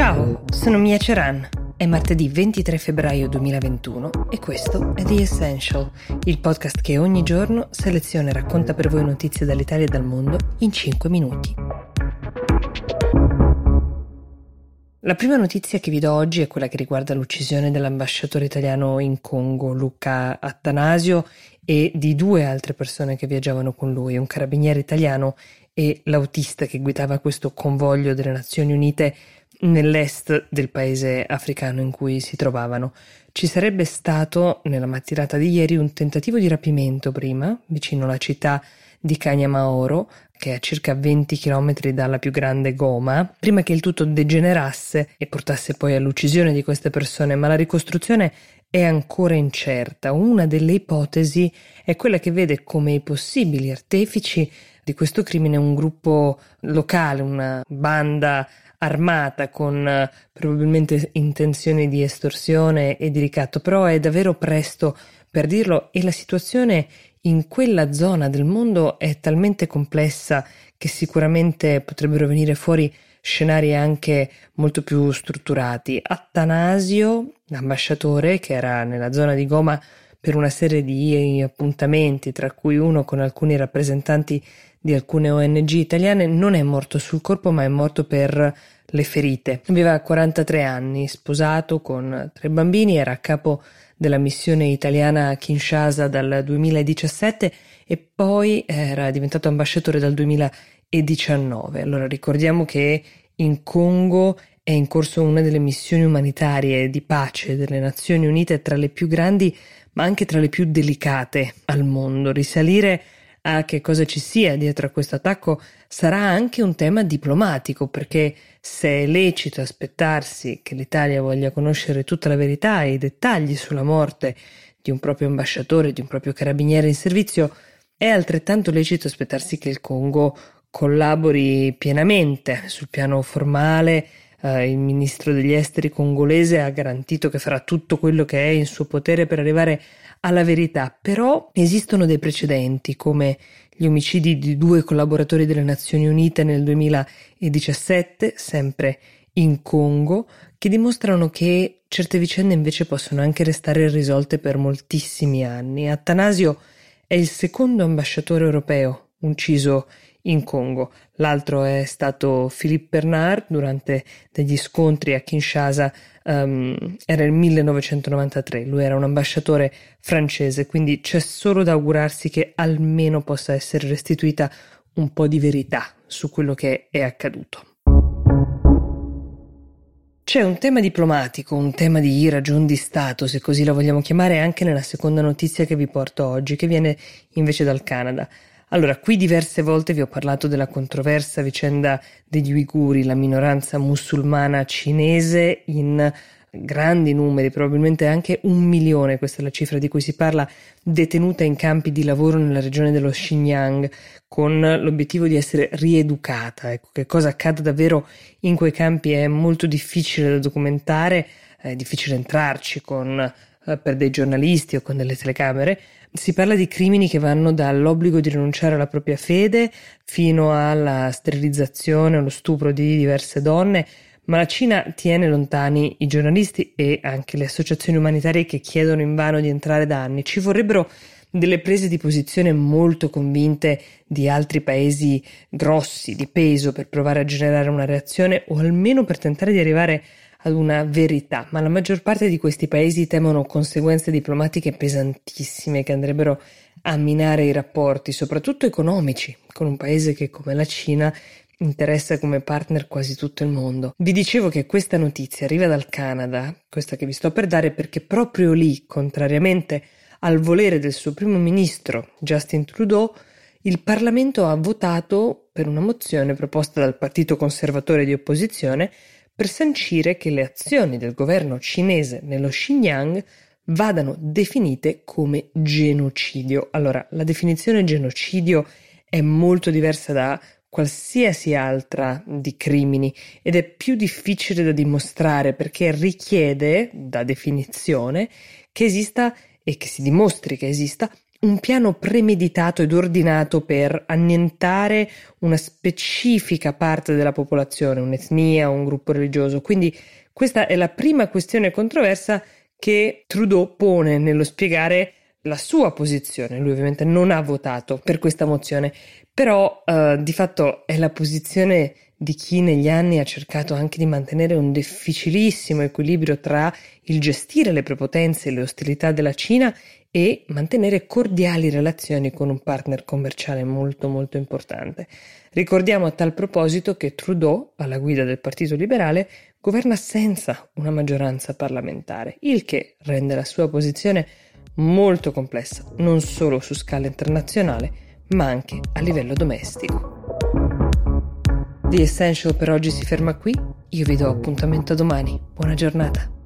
Ciao, sono Mia Ceran. È martedì 23 febbraio 2021 e questo è The Essential, il podcast che ogni giorno seleziona e racconta per voi notizie dall'Italia e dal mondo in 5 minuti. La prima notizia che vi do oggi è quella che riguarda l'uccisione dell'ambasciatore italiano in Congo, Luca Attanasio, e di due altre persone che viaggiavano con lui, un carabiniere italiano e l'autista che guidava questo convoglio delle Nazioni Unite nell'est del paese africano in cui si trovavano. Ci sarebbe stato nella mattinata di ieri un tentativo di rapimento prima, vicino alla città di Cagnamaoro, che è a circa 20 km dalla più grande Goma, prima che il tutto degenerasse e portasse poi all'uccisione di queste persone, ma la ricostruzione è ancora incerta. Una delle ipotesi è quella che vede come i possibili artefici di questo crimine un gruppo locale, una banda armata con eh, probabilmente intenzioni di estorsione e di ricatto, però è davvero presto per dirlo e la situazione in quella zona del mondo è talmente complessa che sicuramente potrebbero venire fuori scenari anche molto più strutturati. Attanasio, l'ambasciatore che era nella zona di Goma per una serie di appuntamenti, tra cui uno con alcuni rappresentanti di alcune ONG italiane, non è morto sul corpo ma è morto per le ferite. Aveva 43 anni, sposato con tre bambini, era a capo della missione italiana a Kinshasa dal 2017 e poi era diventato ambasciatore dal 2019. Allora ricordiamo che in Congo è in corso una delle missioni umanitarie di pace delle Nazioni Unite tra le più grandi ma anche tra le più delicate al mondo. Risalire a che cosa ci sia dietro a questo attacco sarà anche un tema diplomatico, perché se è lecito aspettarsi che l'Italia voglia conoscere tutta la verità e i dettagli sulla morte di un proprio ambasciatore, di un proprio carabiniere in servizio, è altrettanto lecito aspettarsi che il Congo collabori pienamente sul piano formale. Eh, il ministro degli esteri congolese ha garantito che farà tutto quello che è in suo potere per arrivare alla verità, però esistono dei precedenti come gli omicidi di due collaboratori delle Nazioni Unite nel 2017, sempre in Congo, che dimostrano che certe vicende invece possono anche restare irrisolte per moltissimi anni. Attanasio è il secondo ambasciatore europeo ucciso in Congo. L'altro è stato Philippe Bernard durante degli scontri a Kinshasa um, era il 1993, lui era un ambasciatore francese, quindi c'è solo da augurarsi che almeno possa essere restituita un po' di verità su quello che è accaduto. C'è un tema diplomatico, un tema di ragion di Stato, se così la vogliamo chiamare, anche nella seconda notizia che vi porto oggi, che viene invece dal Canada. Allora, qui diverse volte vi ho parlato della controversa vicenda degli uiguri, la minoranza musulmana cinese in grandi numeri, probabilmente anche un milione, questa è la cifra di cui si parla, detenuta in campi di lavoro nella regione dello Xinjiang, con l'obiettivo di essere rieducata. Ecco, che cosa accade davvero in quei campi è molto difficile da documentare, è difficile entrarci con, per dei giornalisti o con delle telecamere, si parla di crimini che vanno dall'obbligo di rinunciare alla propria fede fino alla sterilizzazione o lo stupro di diverse donne, ma la Cina tiene lontani i giornalisti e anche le associazioni umanitarie che chiedono invano di entrare da anni. Ci vorrebbero delle prese di posizione molto convinte di altri paesi grossi, di peso, per provare a generare una reazione o almeno per tentare di arrivare ad una verità, ma la maggior parte di questi paesi temono conseguenze diplomatiche pesantissime che andrebbero a minare i rapporti, soprattutto economici, con un paese che come la Cina interessa come partner quasi tutto il mondo. Vi dicevo che questa notizia arriva dal Canada, questa che vi sto per dare, perché proprio lì, contrariamente al volere del suo primo ministro Justin Trudeau, il Parlamento ha votato per una mozione proposta dal Partito Conservatore di opposizione per sancire che le azioni del governo cinese nello Xinjiang vadano definite come genocidio. Allora, la definizione genocidio è molto diversa da qualsiasi altra di crimini ed è più difficile da dimostrare perché richiede, da definizione, che esista e che si dimostri che esista un piano premeditato ed ordinato per annientare una specifica parte della popolazione, un'etnia, un gruppo religioso. Quindi questa è la prima questione controversa che Trudeau pone nello spiegare la sua posizione. Lui ovviamente non ha votato per questa mozione, però eh, di fatto è la posizione di chi negli anni ha cercato anche di mantenere un difficilissimo equilibrio tra il gestire le prepotenze e le ostilità della Cina e mantenere cordiali relazioni con un partner commerciale molto molto importante. Ricordiamo a tal proposito che Trudeau, alla guida del Partito Liberale, governa senza una maggioranza parlamentare, il che rende la sua posizione molto complessa, non solo su scala internazionale, ma anche a livello domestico. The Essential per oggi si ferma qui, io vi do appuntamento domani. Buona giornata.